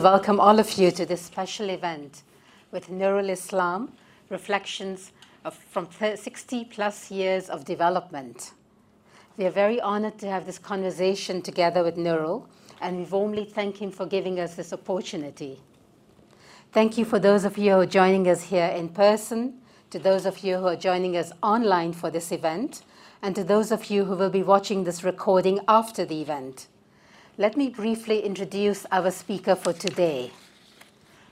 welcome all of you to this special event with Nurul Islam, Reflections of, from 60 plus years of development. We are very honored to have this conversation together with Nurul, and we warmly thank him for giving us this opportunity. Thank you for those of you who are joining us here in person, to those of you who are joining us online for this event, and to those of you who will be watching this recording after the event. Let me briefly introduce our speaker for today.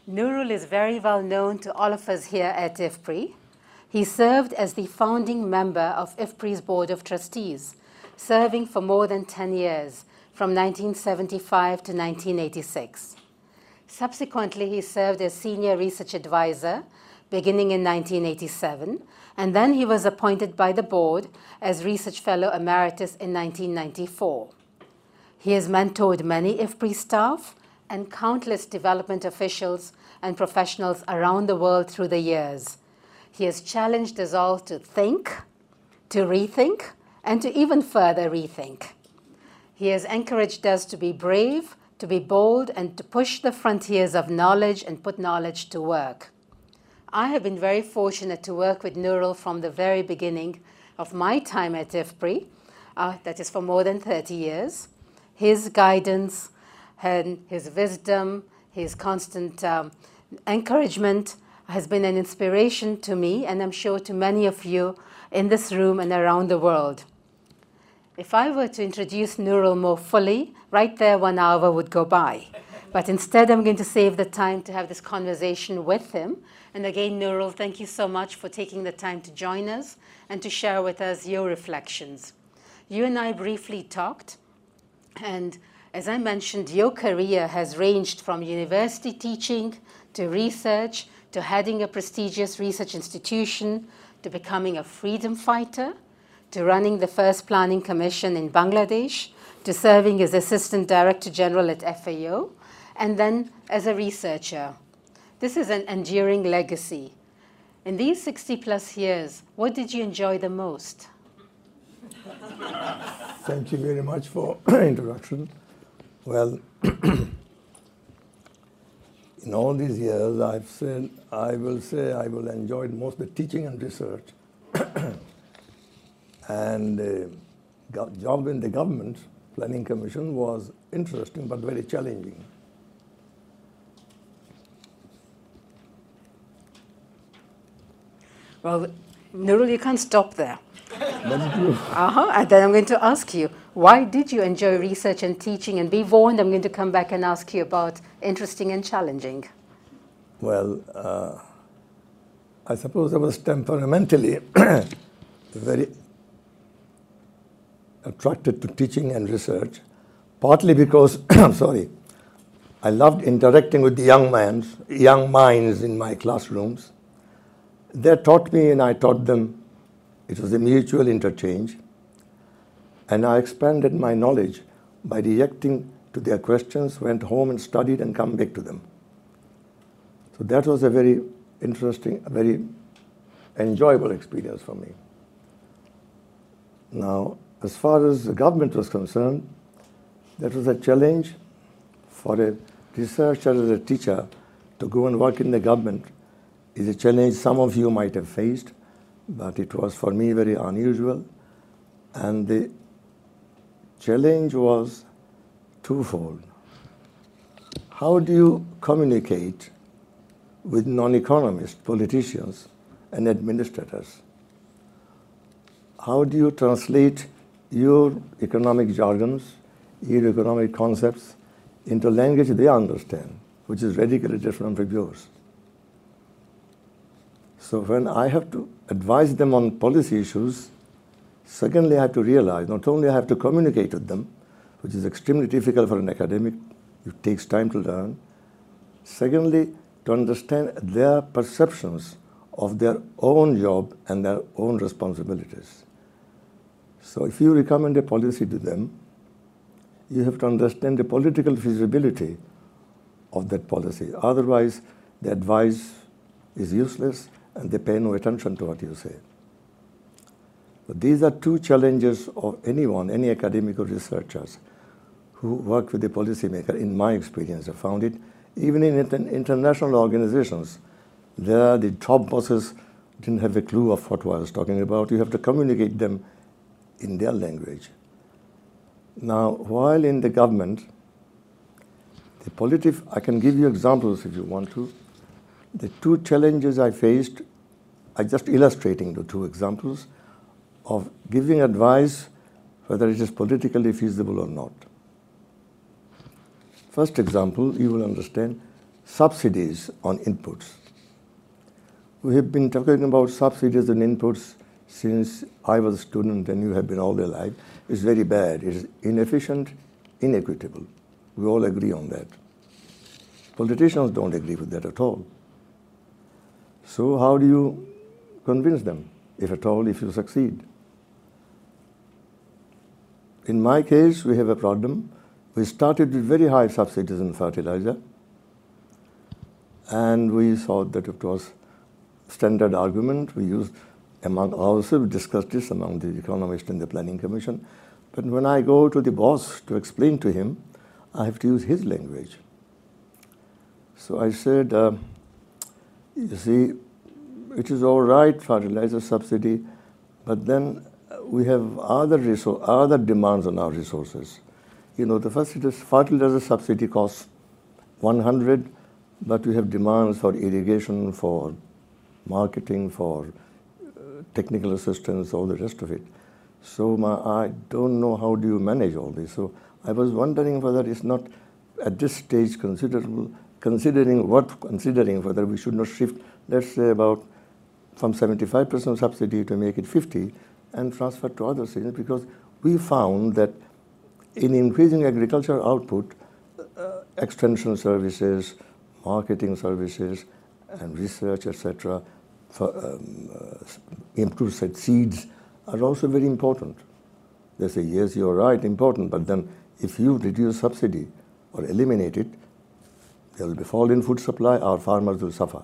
Nurul is very well known to all of us here at IFPRI. He served as the founding member of IFPRI's Board of Trustees, serving for more than 10 years, from 1975 to 1986. Subsequently, he served as Senior Research Advisor beginning in 1987, and then he was appointed by the board as Research Fellow Emeritus in 1994. He has mentored many IFPRI staff and countless development officials and professionals around the world through the years. He has challenged us all to think, to rethink, and to even further rethink. He has encouraged us to be brave, to be bold, and to push the frontiers of knowledge and put knowledge to work. I have been very fortunate to work with Nurul from the very beginning of my time at IFPRI, uh, that is for more than 30 years his guidance and his wisdom, his constant um, encouragement has been an inspiration to me, and I'm sure to many of you in this room and around the world. If I were to introduce Nurul more fully, right there one hour would go by. But instead, I'm going to save the time to have this conversation with him. And again, Nurul, thank you so much for taking the time to join us and to share with us your reflections. You and I briefly talked and as I mentioned, your career has ranged from university teaching to research to heading a prestigious research institution to becoming a freedom fighter to running the first planning commission in Bangladesh to serving as assistant director general at FAO and then as a researcher. This is an enduring legacy. In these 60 plus years, what did you enjoy the most? Thank you very much for introduction. Well, in all these years, I've said, I will say I will enjoy most the teaching and research. and uh, job in the government planning commission was interesting but very challenging. Well, Nurul, you can't stop there. uh-huh. And then I'm going to ask you, why did you enjoy research and teaching? And be warned, I'm going to come back and ask you about interesting and challenging. Well, uh, I suppose I was temperamentally very attracted to teaching and research, partly because, I'm sorry, I loved interacting with the young minds, young minds in my classrooms. They taught me and I taught them it was a mutual interchange. And I expanded my knowledge by reacting to their questions, went home and studied and come back to them. So that was a very interesting, a very enjoyable experience for me. Now, as far as the government was concerned, that was a challenge for a researcher as a teacher to go and work in the government is a challenge some of you might have faced but it was for me very unusual. And the challenge was twofold. How do you communicate with non economists, politicians, and administrators? How do you translate your economic jargons, your economic concepts into language they understand, which is radically different from yours? So when I have to advise them on policy issues, secondly, I have to realize not only I have to communicate with them, which is extremely difficult for an academic, it takes time to learn. Secondly, to understand their perceptions of their own job and their own responsibilities. So if you recommend a policy to them, you have to understand the political feasibility of that policy. Otherwise, the advice is useless and they pay no attention to what you say. But these are two challenges of anyone, any academic or researchers who work with a policymaker, in my experience, I found it Even in international organizations, there the top bosses didn't have a clue of what I was talking about. You have to communicate them in their language. Now, while in the government, the politic, I can give you examples if you want to. The two challenges I faced, I just illustrating the two examples of giving advice whether it is politically feasible or not. First example, you will understand subsidies on inputs. We have been talking about subsidies on inputs since I was a student and you have been all your life. It's very bad. It is inefficient, inequitable. We all agree on that. Politicians don't agree with that at all. So, how do you convince them, if at all, if you succeed? In my case, we have a problem. We started with very high subsidies in fertilizer, and we thought that it was standard argument. We used among ourselves, we discussed this among the economists in the planning commission. But when I go to the boss to explain to him, I have to use his language. So I said, uh, you see, it is all right, fertilizer subsidy, but then we have other resource, other demands on our resources. You know, the first is fertilizer subsidy costs 100, but we have demands for irrigation, for marketing, for uh, technical assistance, all the rest of it. So my, I don't know how do you manage all this. So I was wondering whether it's not at this stage considerable, considering what considering whether we should not shift, let's say about from 75% subsidy to make it 50 and transfer to other things because we found that in increasing agricultural output, uh, extension services, marketing services, and research, etc., for um, uh, improved seeds are also very important. They say, yes, you're right, important, but then if you reduce subsidy or eliminate it, there will be fall in food supply, our farmers will suffer.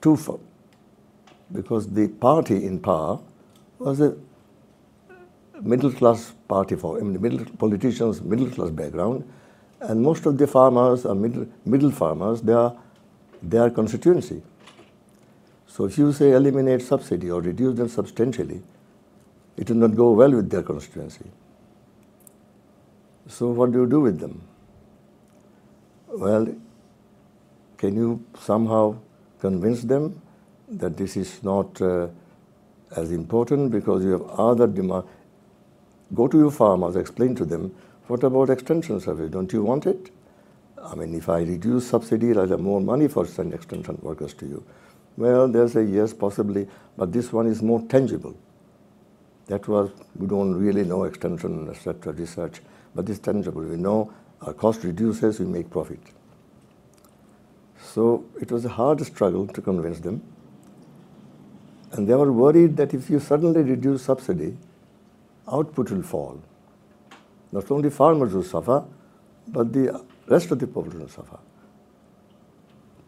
Two, because the party in power was a middle class party for I mean, middle politicians, middle class background, and most of the farmers are middle, middle farmers, they are their constituency. So if you say eliminate subsidy or reduce them substantially, it will not go well with their constituency. So what do you do with them? Well, can you somehow convince them that this is not uh, as important because you have other demand. Go to your farmers, explain to them, what about extension service? Don't you want it? I mean, if I reduce subsidy, I'll have more money for send extension workers to you. Well, they say yes, possibly, but this one is more tangible. That was, we don't really know extension, etc., research, but it's tangible. We know our cost reduces, we make profit. So it was a hard struggle to convince them. And they were worried that if you suddenly reduce subsidy, output will fall. Not only farmers will suffer, but the rest of the population will suffer.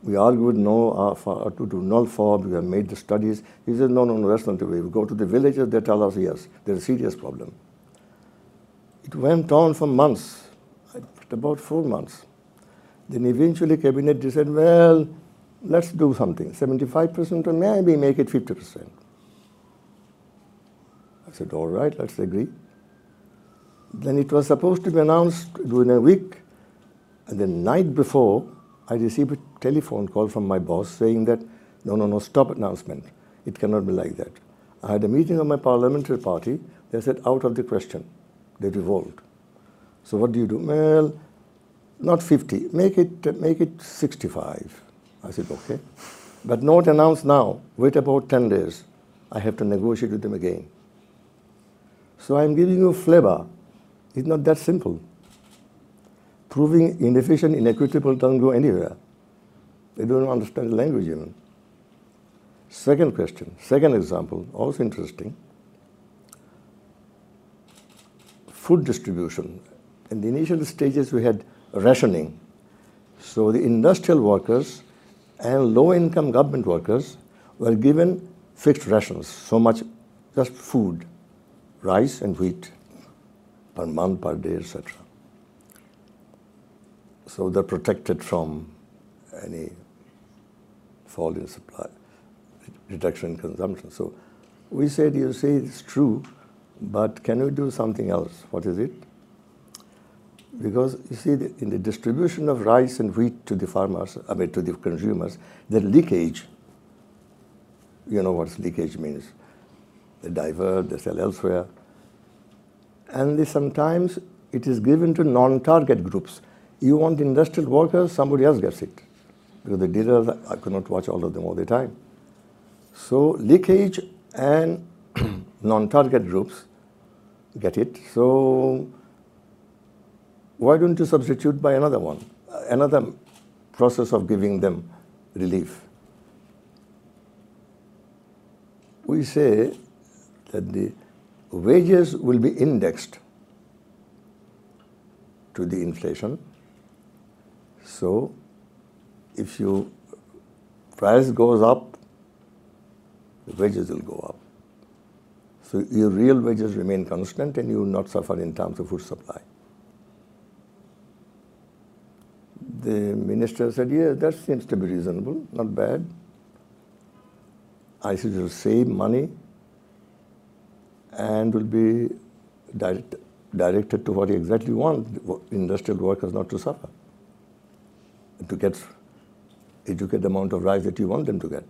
We argued no for, to do null for, we have made the studies. He said, no, no, no, that's not the way. We go to the villages, they tell us, yes, there's a serious problem. It went on for months, about four months. Then eventually cabinet decided, well, let's do something, 75% or maybe make it 50%. I said, all right, let's agree. Then it was supposed to be announced within a week. And the night before, I received a telephone call from my boss saying that, no, no, no, stop announcement. It cannot be like that. I had a meeting of my parliamentary party. They said, out of the question. They revolted. So what do you do? Well, not 50. Make it, make it 65. I said, okay. But not announced now. Wait about 10 days. I have to negotiate with them again. So I'm giving you a flavor. It's not that simple. Proving inefficient, inequitable doesn't go anywhere. They don't understand the language even. Second question, second example, also interesting. Food distribution. In the initial stages, we had rationing. So the industrial workers and low income government workers were given fixed rations, so much just food, rice and wheat per month, per day, etc. so they're protected from any fall in supply, reduction in consumption. So we said, you say it's true, but can we do something else? What is it? Because you see, the, in the distribution of rice and wheat to the farmers, I mean to the consumers, the leakage, you know what leakage means. They divert, they sell elsewhere. And sometimes it is given to non-target groups. You want industrial workers, somebody else gets it. Because the dealers, I could not watch all of them all the time. So leakage and non-target groups get it. So why don't you substitute by another one, another process of giving them relief? We say that the wages will be indexed to the inflation. So if you price goes up, the wages will go up. So your real wages remain constant and you will not suffer in terms of food supply. The minister said, yes, that seems to be reasonable, not bad. I said, you'll save money and will be direct, directed to what you exactly want, industrial workers not to suffer, to get educate the amount of rice that you want them to get.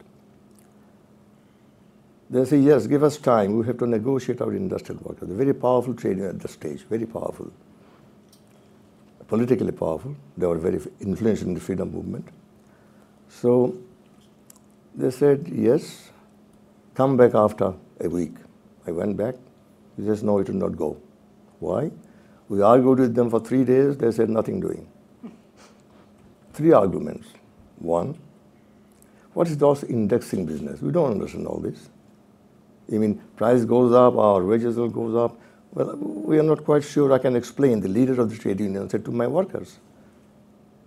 They say, yes, give us time. We have to negotiate our industrial workers. They're Very powerful trade at this stage, very powerful politically powerful. They were very influential in the freedom movement. So they said, yes, come back after a week. I went back. He says, no, it will not go. Why? We argued with them for three days. They said, nothing doing. Three arguments. One, what is those indexing business? We don't understand all this. I mean, price goes up, our wages will goes up. Well, we are not quite sure I can explain. The leader of the trade union said to my workers,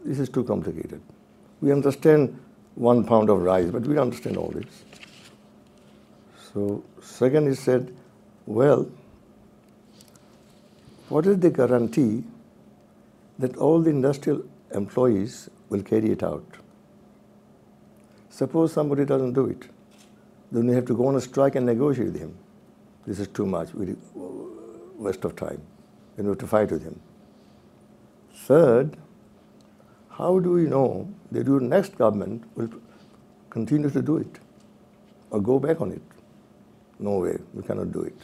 this is too complicated. We understand one pound of rice, but we don't understand all this. So second he said, well, what is the guarantee that all the industrial employees will carry it out? Suppose somebody doesn't do it. Then you have to go on a strike and negotiate with him. This is too much. We, waste of time. You have to fight with him. Third, how do we know that your next government will continue to do it or go back on it? No way, we cannot do it.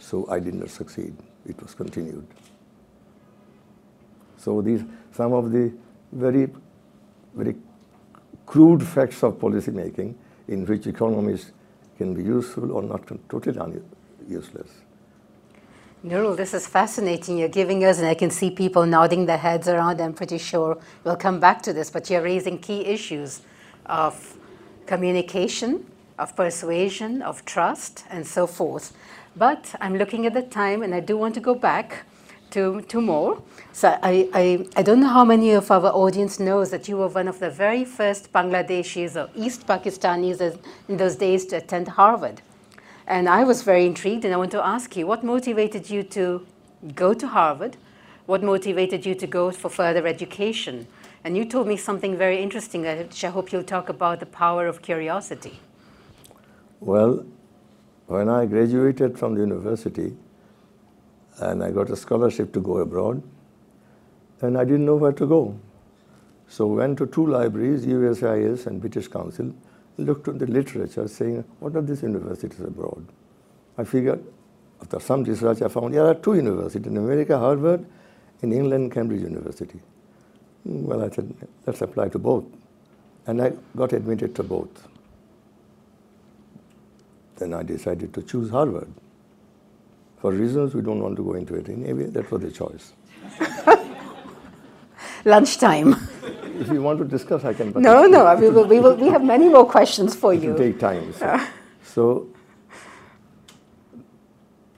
So I did not succeed. It was continued. So these some of the very, very crude facts of policy making in which economies can be useful or not totally useless. Nurul, this is fascinating. You're giving us, and I can see people nodding their heads around. I'm pretty sure we'll come back to this, but you're raising key issues of communication, of persuasion, of trust, and so forth. But I'm looking at the time, and I do want to go back to, to more. So I, I, I don't know how many of our audience knows that you were one of the very first Bangladeshis or East Pakistanis in those days to attend Harvard. And I was very intrigued, and I want to ask you what motivated you to go to Harvard? What motivated you to go for further education? And you told me something very interesting, uh, which I hope you'll talk about the power of curiosity. Well, when I graduated from the university and I got a scholarship to go abroad, and I didn't know where to go. So went to two libraries, USIS and British Council, looked at the literature saying, what are these universities abroad? I figured, after some research, I found there are two universities, in America, Harvard, in England, Cambridge University. Hmm, well, I said, let's apply to both. And I got admitted to both. Then I decided to choose Harvard. For reasons we don't want to go into it. Anyway, that was the choice. Lunchtime if you want to discuss, I can. No, no, we will, we will. We have many more questions for you. It take time. So, uh. so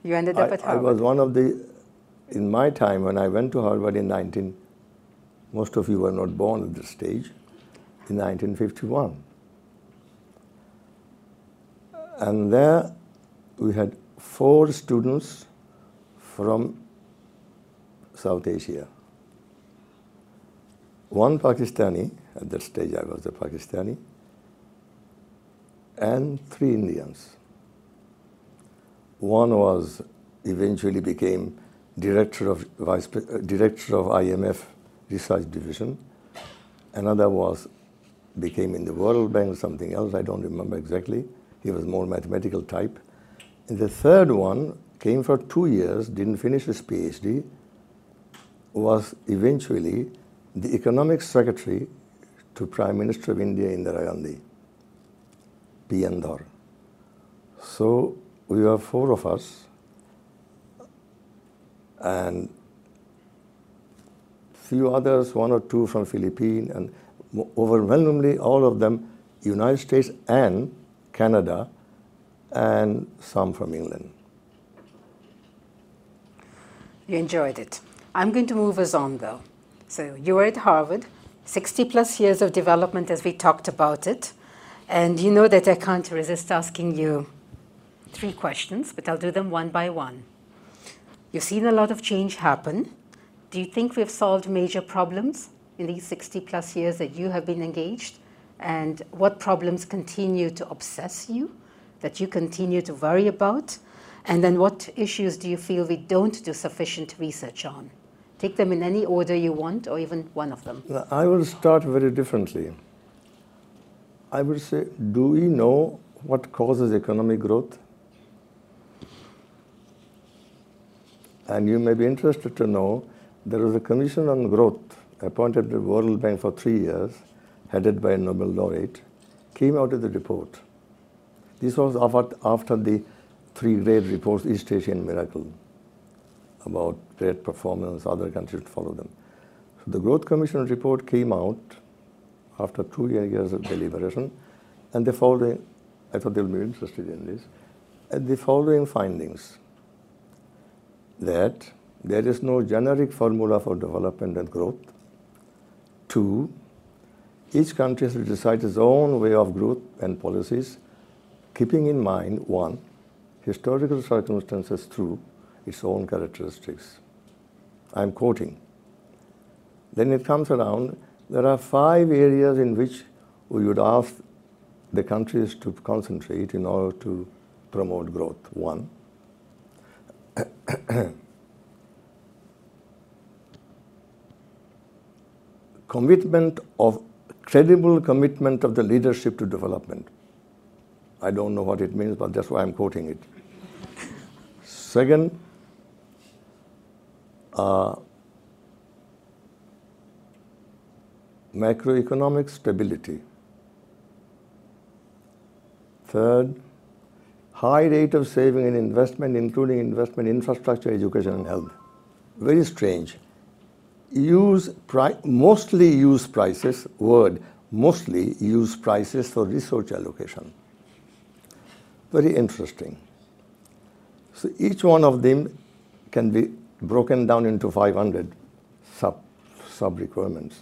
you ended up I, at Harvard. I was one of the. In my time, when I went to Harvard in 19, most of you were not born at this stage. In 1951, and there we had four students from South Asia one Pakistani, at that stage I was a Pakistani, and three Indians. One was eventually became director of vice uh, director of IMF research division. Another was became in the World Bank or something else. I don't remember exactly. He was more mathematical type. And the third one came for two years, didn't finish his PhD, was eventually the economic secretary to Prime Minister of India Indira Gandhi, P. N. Dhar. So we were four of us, and few others, one or two from Philippines, and overwhelmingly all of them United States and Canada, and some from England. You enjoyed it. I'm going to move us on though. So you were at Harvard, 60 plus years of development as we talked about it. And you know that I can't resist asking you three questions, but I'll do them one by one. You've seen a lot of change happen. Do you think we've solved major problems in these 60 plus years that you have been engaged? And what problems continue to obsess you, that you continue to worry about? And then what issues do you feel we don't do sufficient research on? Take them in any order you want, or even one of them. I will start very differently. I would say, do we know what causes economic growth? And you may be interested to know there was a commission on growth appointed by the World Bank for three years, headed by a Nobel laureate, came out with a report. This was after the three great reports, East Asian Miracle, about great performance, other countries follow them. So the Growth Commission report came out after two years of deliberation, and the following, I thought they'll be interested in this, and the following findings that there is no generic formula for development and growth. Two, each country has to decide its own way of growth and policies, keeping in mind one, historical circumstances through its own characteristics. I'm quoting. Then it comes around, there are five areas in which we would ask the countries to concentrate in order to promote growth. One, commitment of credible commitment of the leadership to development. I don't know what it means, but that's why I'm quoting it. Second, uh, macroeconomic stability. Third, high rate of saving and investment, including investment in infrastructure, education, and health. Very strange. Use mostly use prices, word, mostly use prices for research allocation. Very interesting. So each one of them can be broken down into 500 sub, sub requirements.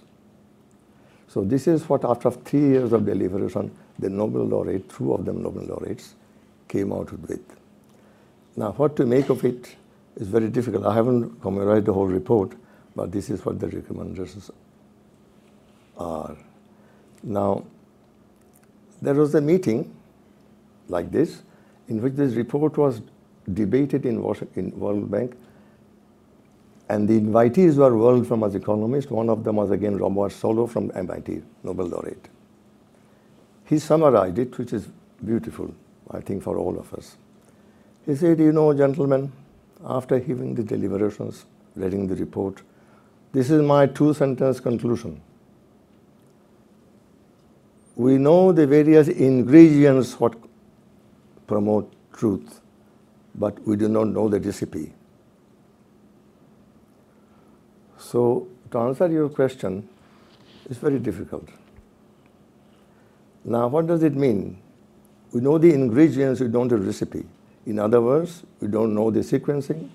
So this is what after three years of deliberation, the Nobel laureate, two of them Nobel laureates, came out with. Now, what to make of it is very difficult. I haven't summarized the whole report, but this is what the recommendations are. Now, there was a meeting like this in which this report was debated in, Washington, in World Bank, and the invitees were world famous economists. One of them was again Robert Solow from MIT, Nobel laureate. He summarized it, which is beautiful. I think, for all of us. He said, You know, gentlemen, after hearing the deliberations, reading the report, this is my two sentence conclusion. We know the various ingredients what promote truth, but we do not know the recipe. So, to answer your question, it's very difficult. Now, what does it mean? We know the ingredients, we don't know the recipe. In other words, we don't know the sequencing,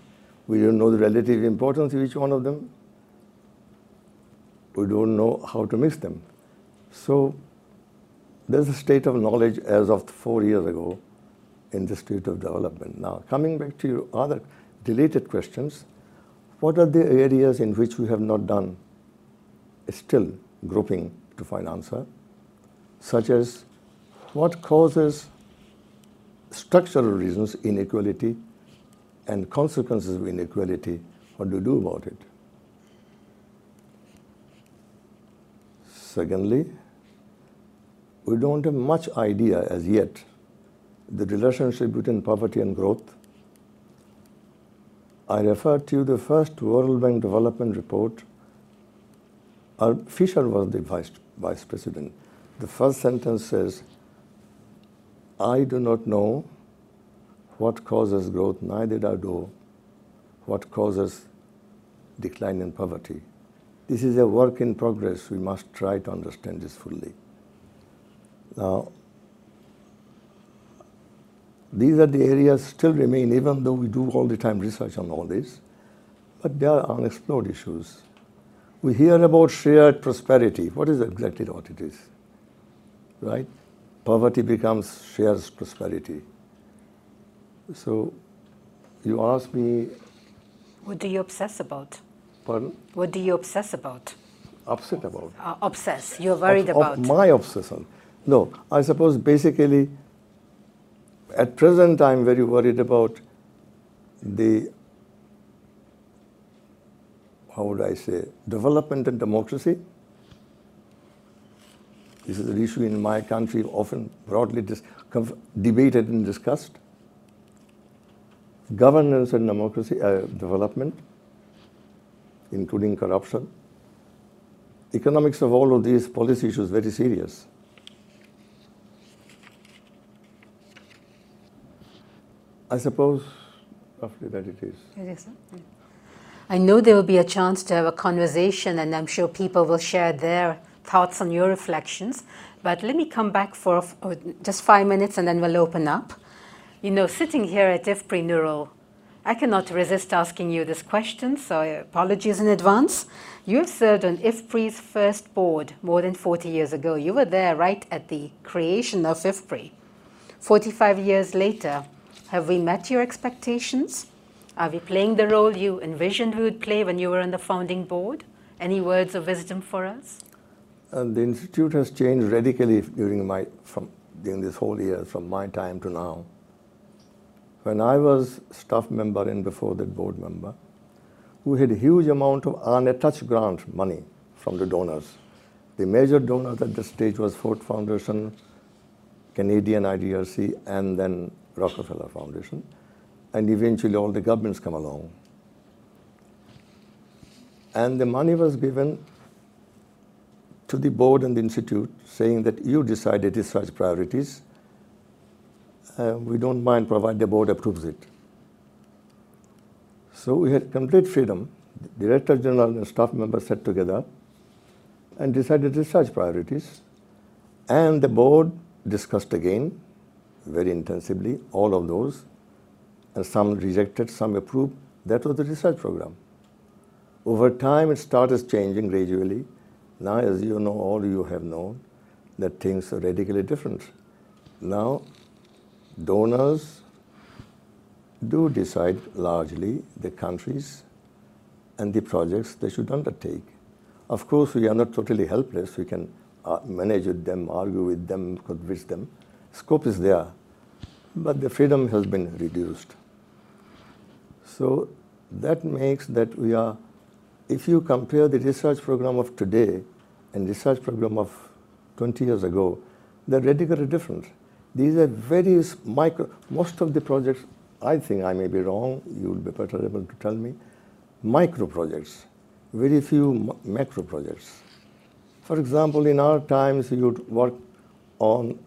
we don't know the relative importance of each one of them, we don't know how to mix them. So there's a state of knowledge as of four years ago in the state of development. Now, coming back to your other deleted questions, what are the areas in which we have not done still groping to find answer, such as what causes structural reasons, inequality, and consequences of inequality, what do you do about it? Secondly, we don't have much idea as yet the relationship between poverty and growth. I refer to the first World Bank Development Report. Fisher was the vice, vice president. The first sentence says, I do not know what causes growth, neither do I know what causes decline in poverty. This is a work in progress. We must try to understand this fully. Now, these are the areas still remain, even though we do all the time research on all this, but they are unexplored issues. We hear about shared prosperity. What is exactly what it is? Right? Poverty becomes shared prosperity. So you ask me. What do you obsess about? Pardon? What do you obsess about? Upset about? Uh, obsess. You're worried of, about. Of my obsession. No, I suppose basically, at present, I'm very worried about the, how would I say, development and democracy. This is an issue in my country often broadly debated and discussed governance and democracy uh, development, including corruption. Economics of all of these policy issues very serious. I suppose roughly that it is. Is. I know there will be a chance to have a conversation, and I'm sure people will share their thoughts on your reflections. But let me come back for oh, just five minutes and then we'll open up. You know, sitting here at IFPRI Nurul, I cannot resist asking you this question, so apologies in advance. You have served on IFPRI's first board more than 40 years ago. You were there right at the creation of IFPRI. 45 years later, have we met your expectations? Are we playing the role you envisioned we would play when you were on the founding board? Any words of wisdom for us? Uh, the institute has changed radically during my from during this whole year, from my time to now. When I was staff member and before that board member, we had a huge amount of unattached grant money from the donors. The major donors at this stage was Ford Foundation, Canadian IDRC, and then Rockefeller Foundation. And eventually all the governments come along. And the money was given to the board and the institute saying that you decided research priorities uh, we don't mind provided the board approves it. So we had complete freedom. The Director General and staff members sat together and decided research priorities. And the board discussed again very intensively all of those. And some rejected, some approved. That was the research program. Over time, it started changing gradually. Now, as you know, all you have known, that things are radically different. Now, donors do decide largely the countries and the projects they should undertake. Of course, we are not totally helpless. We can uh, manage with them, argue with them, convince them. Scope is there, but the freedom has been reduced. So that makes that we are, if you compare the research program of today and research program of 20 years ago, they're radically different. These are very micro, most of the projects, I think I may be wrong, you will be better able to tell me, micro projects, very few macro projects. For example, in our times, you would work on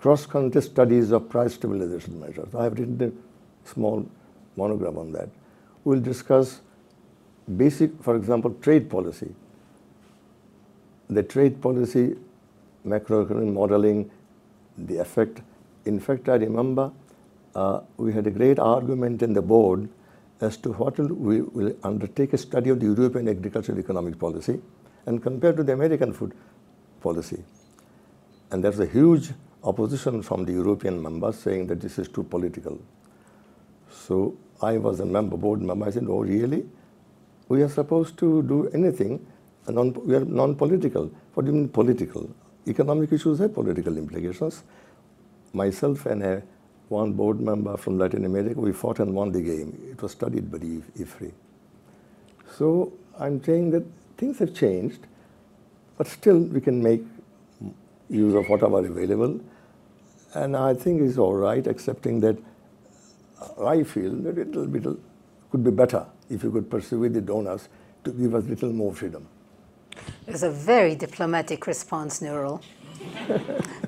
cross-country studies of price stabilization measures. I have written a small monogram on that. We'll discuss basic, for example, trade policy. The trade policy, macroeconomic modeling, the effect. In fact, I remember uh, we had a great argument in the board as to what we will undertake a study of the European agricultural economic policy and compare to the American food policy. And there's a huge opposition from the European members saying that this is too political. So I was a member, board member. I said, oh, really? We are supposed to do anything non, we are non-political. What do you mean political? Economic issues have political implications. Myself and a, one board member from Latin America, we fought and won the game. It was studied by the IFPRI. So I'm saying that things have changed, but still we can make use of whatever available. And I think it's all right, accepting that I feel that it be, could be better if you could persuade the donors to give us a little more freedom. It was a very diplomatic response, Nurul.